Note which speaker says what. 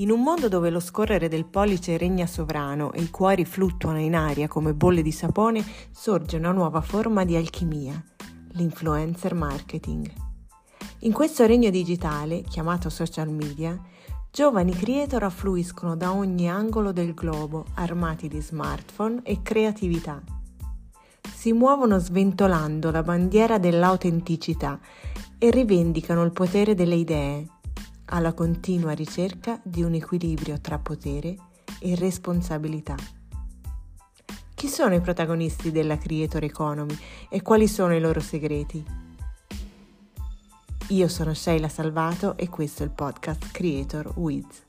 Speaker 1: In un mondo dove lo scorrere del pollice regna sovrano e i cuori fluttuano in aria come bolle di sapone, sorge una nuova forma di alchimia, l'influencer marketing. In questo regno digitale, chiamato social media, giovani creator affluiscono da ogni angolo del globo, armati di smartphone e creatività. Si muovono sventolando la bandiera dell'autenticità e rivendicano il potere delle idee, alla continua ricerca di un equilibrio tra potere e responsabilità. Chi sono i protagonisti della Creator Economy e quali sono i loro segreti? Io sono Sheila Salvato e questo è il podcast Creator Wiz.